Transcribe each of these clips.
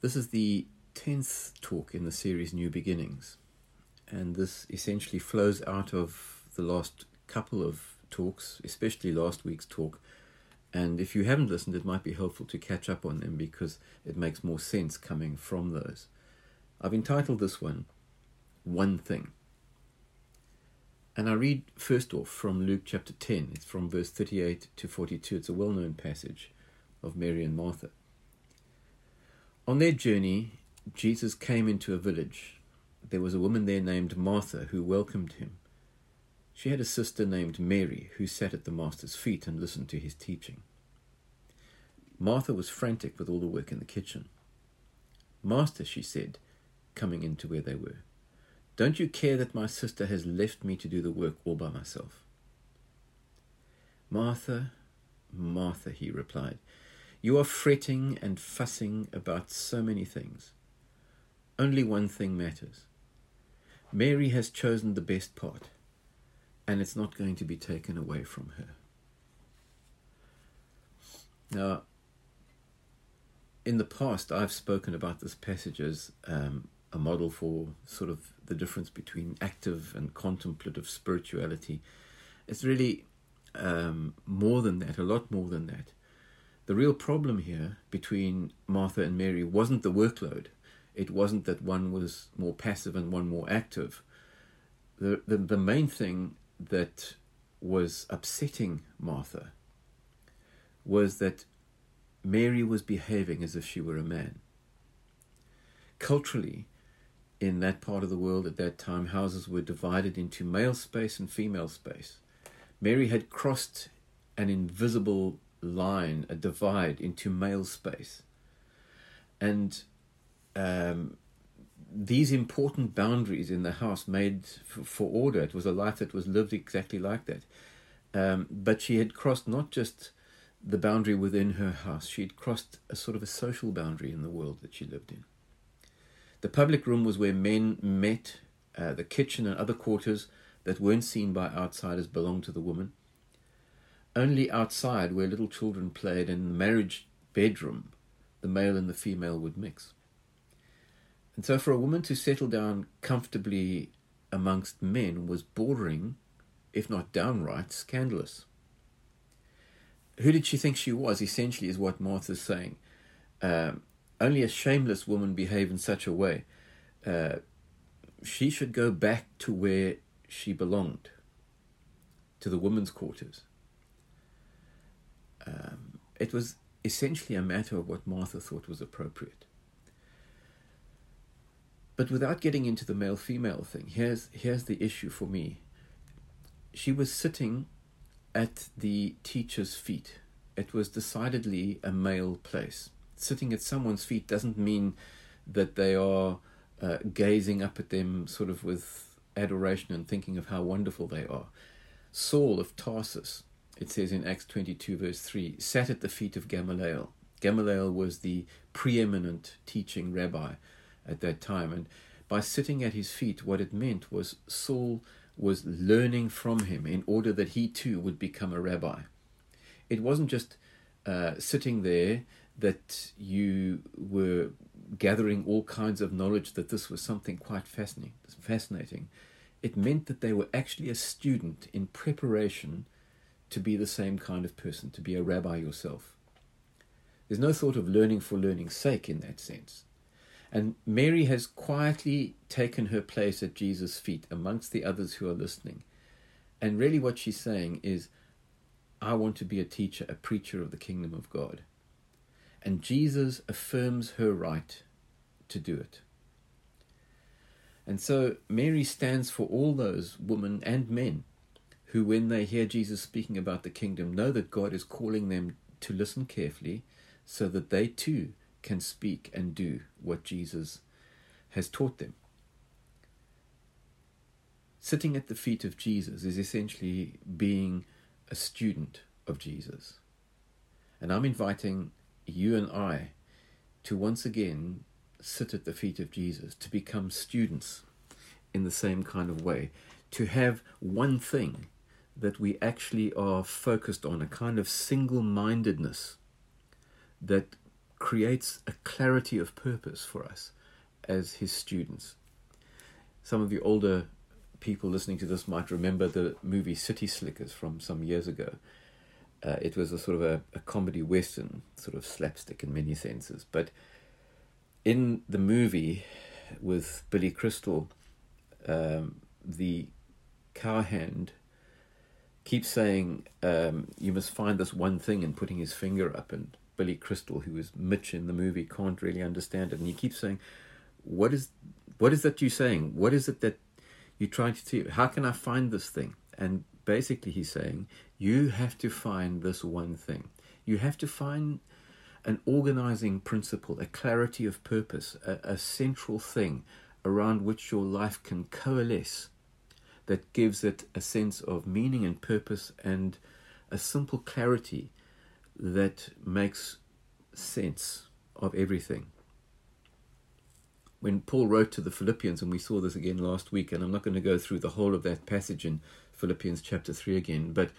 This is the 10th talk in the series New Beginnings, and this essentially flows out of the last couple of talks, especially last week's talk. And if you haven't listened, it might be helpful to catch up on them because it makes more sense coming from those. I've entitled this one, One Thing. And I read first off from Luke chapter 10. It's from verse 38 to 42. It's a well known passage of Mary and Martha. On their journey, Jesus came into a village. There was a woman there named Martha who welcomed him. She had a sister named Mary who sat at the Master's feet and listened to his teaching. Martha was frantic with all the work in the kitchen. Master, she said, coming into where they were, don't you care that my sister has left me to do the work all by myself? Martha, Martha, he replied, you are fretting and fussing about so many things. Only one thing matters. Mary has chosen the best part, and it's not going to be taken away from her. Now, in the past, I've spoken about this passage as um, a model for sort of the difference between active and contemplative spirituality. It's really um, more than that, a lot more than that. The real problem here between Martha and Mary wasn't the workload. It wasn't that one was more passive and one more active. The, the, the main thing that was upsetting Martha was that Mary was behaving as if she were a man. Culturally, in that part of the world at that time, houses were divided into male space and female space. Mary had crossed an invisible line, a divide into male space. And um, these important boundaries in the house made f- for order. It was a life that was lived exactly like that. Um, but she had crossed not just the boundary within her house, she had crossed a sort of a social boundary in the world that she lived in. The public room was where men met, uh, the kitchen and other quarters that weren't seen by outsiders belonged to the woman. Only outside, where little children played, in the marriage bedroom, the male and the female would mix. And so, for a woman to settle down comfortably amongst men was bordering, if not downright, scandalous. Who did she think she was, essentially, is what Martha's saying. Um, only a shameless woman behave in such a way. Uh, she should go back to where she belonged, to the women's quarters. Um, it was essentially a matter of what Martha thought was appropriate. But without getting into the male female thing, here's, here's the issue for me. She was sitting at the teacher's feet. It was decidedly a male place. Sitting at someone's feet doesn't mean that they are uh, gazing up at them sort of with adoration and thinking of how wonderful they are. Saul of Tarsus it says in Acts 22, verse 3, sat at the feet of Gamaliel. Gamaliel was the preeminent teaching rabbi at that time. And by sitting at his feet, what it meant was Saul was learning from him in order that he too would become a rabbi. It wasn't just uh, sitting there that you were gathering all kinds of knowledge that this was something quite fascinating. fascinating. It meant that they were actually a student in preparation to be the same kind of person, to be a rabbi yourself. There's no thought of learning for learning's sake in that sense. And Mary has quietly taken her place at Jesus' feet amongst the others who are listening. And really, what she's saying is, I want to be a teacher, a preacher of the kingdom of God. And Jesus affirms her right to do it. And so Mary stands for all those women and men who, when they hear Jesus speaking about the kingdom, know that God is calling them to listen carefully so that they too can speak and do what Jesus has taught them. Sitting at the feet of Jesus is essentially being a student of Jesus. And I'm inviting you and I to once again sit at the feet of Jesus, to become students in the same kind of way, to have one thing that we actually are focused on, a kind of single mindedness that creates a clarity of purpose for us as his students. Some of you older people listening to this might remember the movie City Slickers from some years ago. Uh, it was a sort of a, a comedy western, sort of slapstick in many senses. But in the movie with Billy Crystal, um, the cowhand keeps saying, um, You must find this one thing and putting his finger up. And Billy Crystal, who is Mitch in the movie, can't really understand it. And he keeps saying, What is what is that you're saying? What is it that you're trying to see? How can I find this thing? And basically, he's saying, You have to find this one thing. You have to find an organizing principle, a clarity of purpose, a, a central thing around which your life can coalesce that gives it a sense of meaning and purpose and a simple clarity that makes sense of everything. When Paul wrote to the Philippians, and we saw this again last week, and I'm not going to go through the whole of that passage in Philippians chapter 3 again, but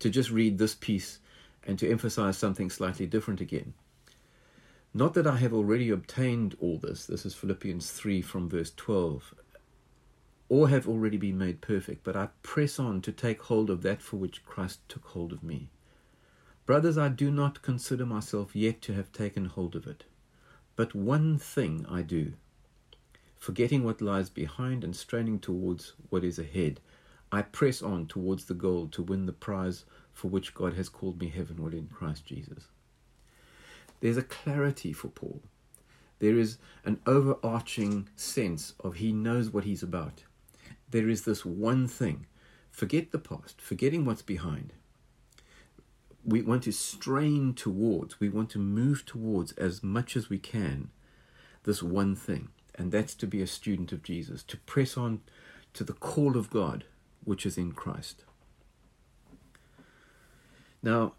to just read this piece and to emphasize something slightly different again. Not that I have already obtained all this, this is Philippians 3 from verse 12, or have already been made perfect, but I press on to take hold of that for which Christ took hold of me. Brothers, I do not consider myself yet to have taken hold of it. But one thing I do, forgetting what lies behind and straining towards what is ahead, I press on towards the goal to win the prize for which God has called me heavenward in Christ Jesus. There's a clarity for Paul. There is an overarching sense of he knows what he's about there is this one thing. Forget the past, forgetting what's behind. We want to strain towards, we want to move towards as much as we can this one thing, and that's to be a student of Jesus, to press on to the call of God which is in Christ. Now,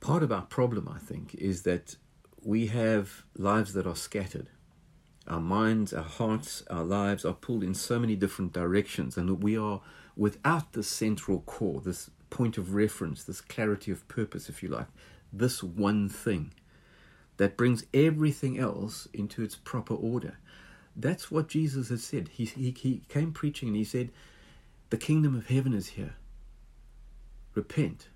part of our problem, I think, is that we have lives that are scattered our minds, our hearts, our lives are pulled in so many different directions, and that we are without this central core, this point of reference, this clarity of purpose, if you like, this one thing that brings everything else into its proper order. That's what Jesus has said. He, he, he came preaching and he said, The kingdom of heaven is here. Repent.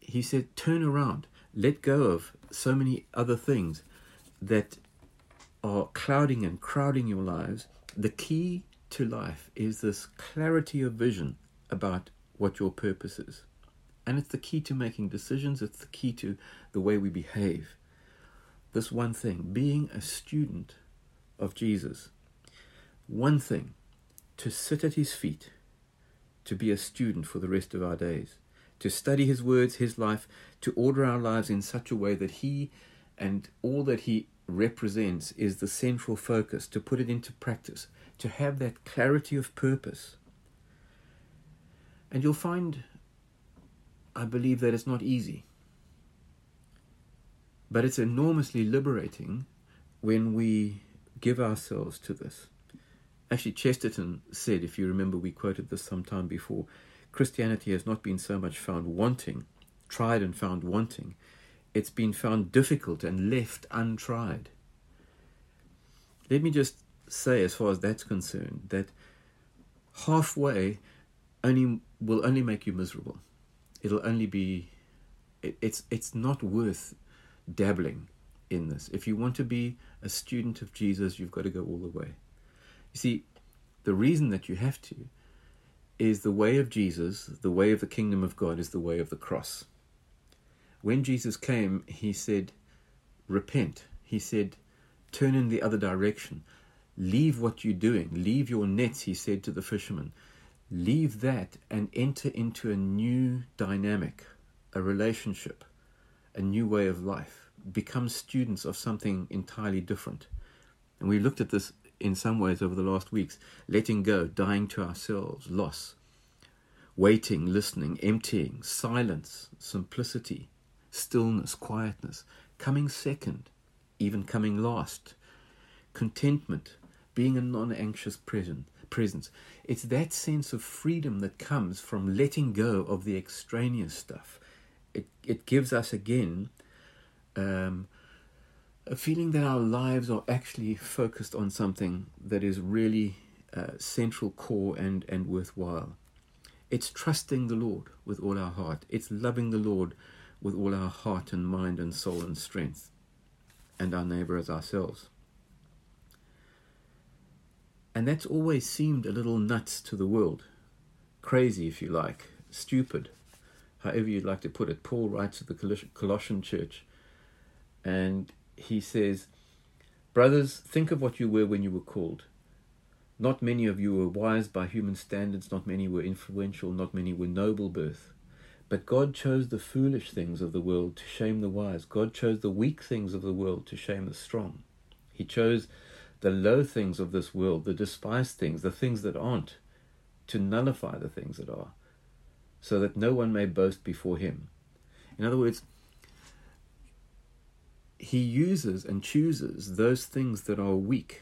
He said, Turn around. Let go of so many other things that are clouding and crowding your lives, the key to life is this clarity of vision about what your purpose is. And it's the key to making decisions, it's the key to the way we behave. This one thing, being a student of Jesus. One thing, to sit at his feet, to be a student for the rest of our days, to study his words, his life, to order our lives in such a way that he and all that he represents is the central focus, to put it into practice, to have that clarity of purpose. And you'll find, I believe, that it's not easy. But it's enormously liberating when we give ourselves to this. Actually, Chesterton said, if you remember, we quoted this some time before Christianity has not been so much found wanting, tried and found wanting, it's been found difficult and left untried. Let me just say, as far as that's concerned, that halfway only will only make you miserable. It'll only be it, it's it's not worth dabbling in this. If you want to be a student of Jesus, you've got to go all the way. You see, the reason that you have to is the way of Jesus, the way of the kingdom of God is the way of the cross. When Jesus came, he said, Repent. He said, Turn in the other direction. Leave what you're doing. Leave your nets, he said to the fishermen. Leave that and enter into a new dynamic, a relationship, a new way of life. Become students of something entirely different. And we looked at this in some ways over the last weeks letting go, dying to ourselves, loss, waiting, listening, emptying, silence, simplicity, stillness, quietness, coming second, even coming last, contentment, being a non anxious presence. It's that sense of freedom that comes from letting go of the extraneous stuff. It, it gives us again um, a feeling that our lives are actually focused on something that is really uh, central, core, and, and worthwhile. It's trusting the Lord with all our heart. It's loving the Lord with all our heart and mind and soul and strength, and our neighbor as ourselves. And that's always seemed a little nuts to the world. Crazy, if you like, stupid, however you'd like to put it. Paul writes to the Colossian church, and he says, Brothers, think of what you were when you were called. Not many of you were wise by human standards, not many were influential, not many were noble birth. But God chose the foolish things of the world to shame the wise. God chose the weak things of the world to shame the strong. He chose the low things of this world, the despised things, the things that aren't, to nullify the things that are, so that no one may boast before him. In other words, he uses and chooses those things that are weak.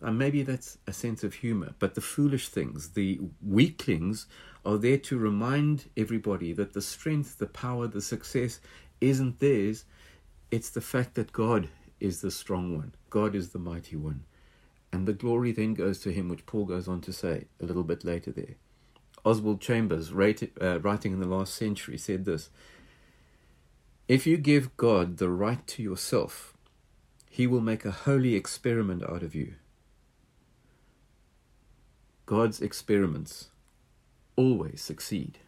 And maybe that's a sense of humor, but the foolish things, the weaklings, are there to remind everybody that the strength, the power, the success isn't theirs. It's the fact that God is the strong one, God is the mighty one. And the glory then goes to him, which Paul goes on to say a little bit later there. Oswald Chambers, uh, writing in the last century, said this If you give God the right to yourself, he will make a holy experiment out of you. God's experiments always succeed.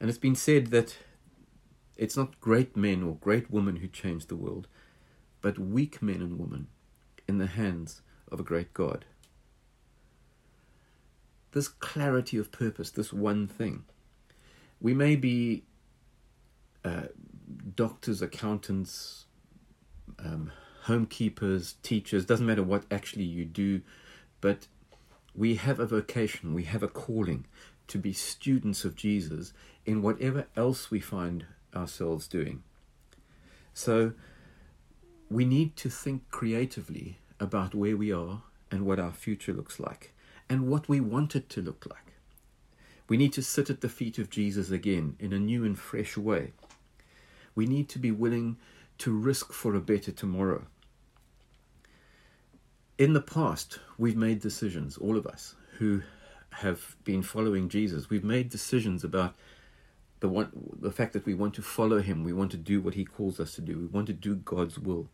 And it's been said that it's not great men or great women who change the world, but weak men and women in the hands of a great God. This clarity of purpose, this one thing. We may be uh, doctors, accountants, um, homekeepers, teachers, doesn't matter what actually you do, but we have a vocation, we have a calling to be students of Jesus in whatever else we find ourselves doing. So, we need to think creatively about where we are and what our future looks like and what we want it to look like. We need to sit at the feet of Jesus again in a new and fresh way. We need to be willing to risk for a better tomorrow. In the past, we've made decisions, all of us who have been following Jesus, we've made decisions about the one, the fact that we want to follow him, we want to do what he calls us to do, we want to do God's will.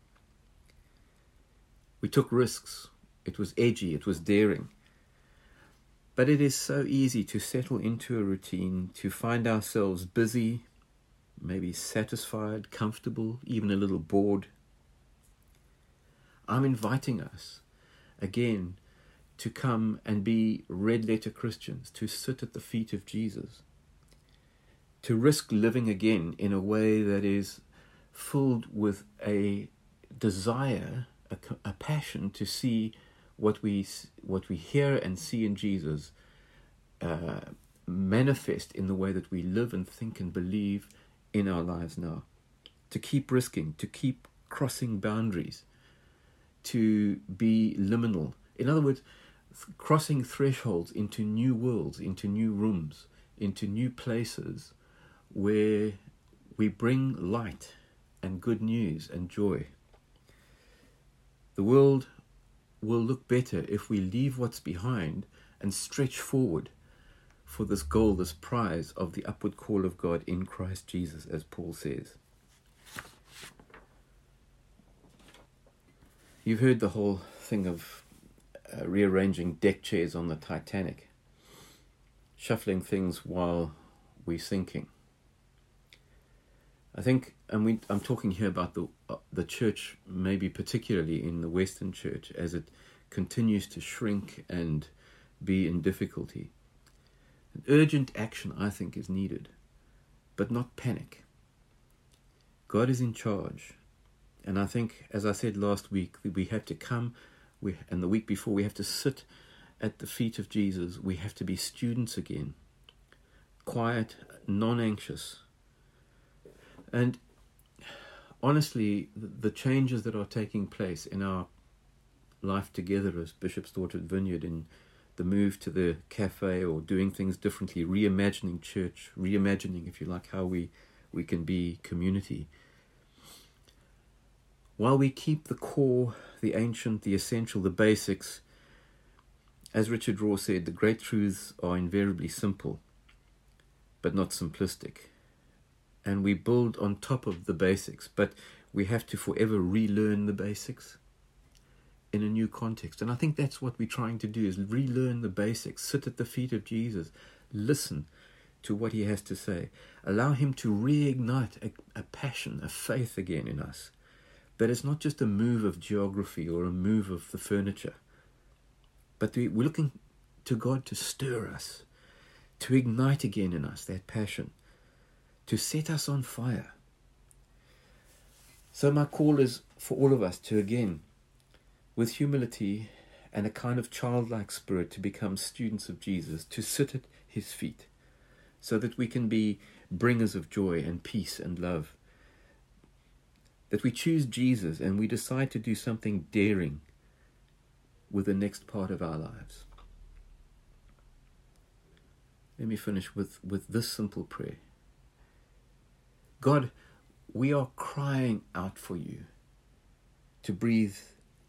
We took risks. It was edgy, it was daring. But it is so easy to settle into a routine, to find ourselves busy, maybe satisfied, comfortable, even a little bored. I'm inviting us again to come and be red letter Christians, to sit at the feet of Jesus, to risk living again in a way that is filled with a desire a, a passion to see what we what we hear and see in Jesus uh, manifest in the way that we live and think and believe in our lives now. To keep risking, to keep crossing boundaries, to be liminal. In other words, th- crossing thresholds into new worlds, into new rooms, into new places where we bring light and good news and joy. The world will look better if we leave what's behind and stretch forward for this goal, this prize of the upward call of God in Christ Jesus, as Paul says. You've heard the whole thing of uh, rearranging deck chairs on the Titanic, shuffling things while we're sinking. I think, and we, I'm talking here about the uh, the church, maybe particularly in the Western church, as it continues to shrink and be in difficulty. An urgent action, I think, is needed, but not panic. God is in charge, and I think, as I said last week, we have to come, we, and the week before, we have to sit at the feet of Jesus. We have to be students again, quiet, non anxious and honestly, the changes that are taking place in our life together as Bishop's Daughter Vineyard in the move to the cafe or doing things differently, reimagining church, reimagining, if you like, how we, we can be community. While we keep the core, the ancient, the essential, the basics, as Richard Rohr said, the great truths are invariably simple, but not simplistic. And we build on top of the basics, but we have to forever relearn the basics in a new context. And I think that's what we're trying to do is relearn the basics, sit at the feet of Jesus, listen to what he has to say, allow him to reignite a, a passion, a faith again in us. That it's not just a move of geography or a move of the furniture, but we're looking to God to stir us, to ignite again in us that passion, to set us on fire. So, my call is for all of us to again with humility and a kind of childlike spirit to become students of Jesus, to sit at his feet, so that we can be bringers of joy and peace and love. That we choose Jesus and we decide to do something daring with the next part of our lives. Let me finish with, with this simple prayer God, we are crying out for you to breathe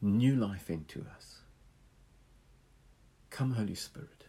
new life into us. Come, Holy Spirit.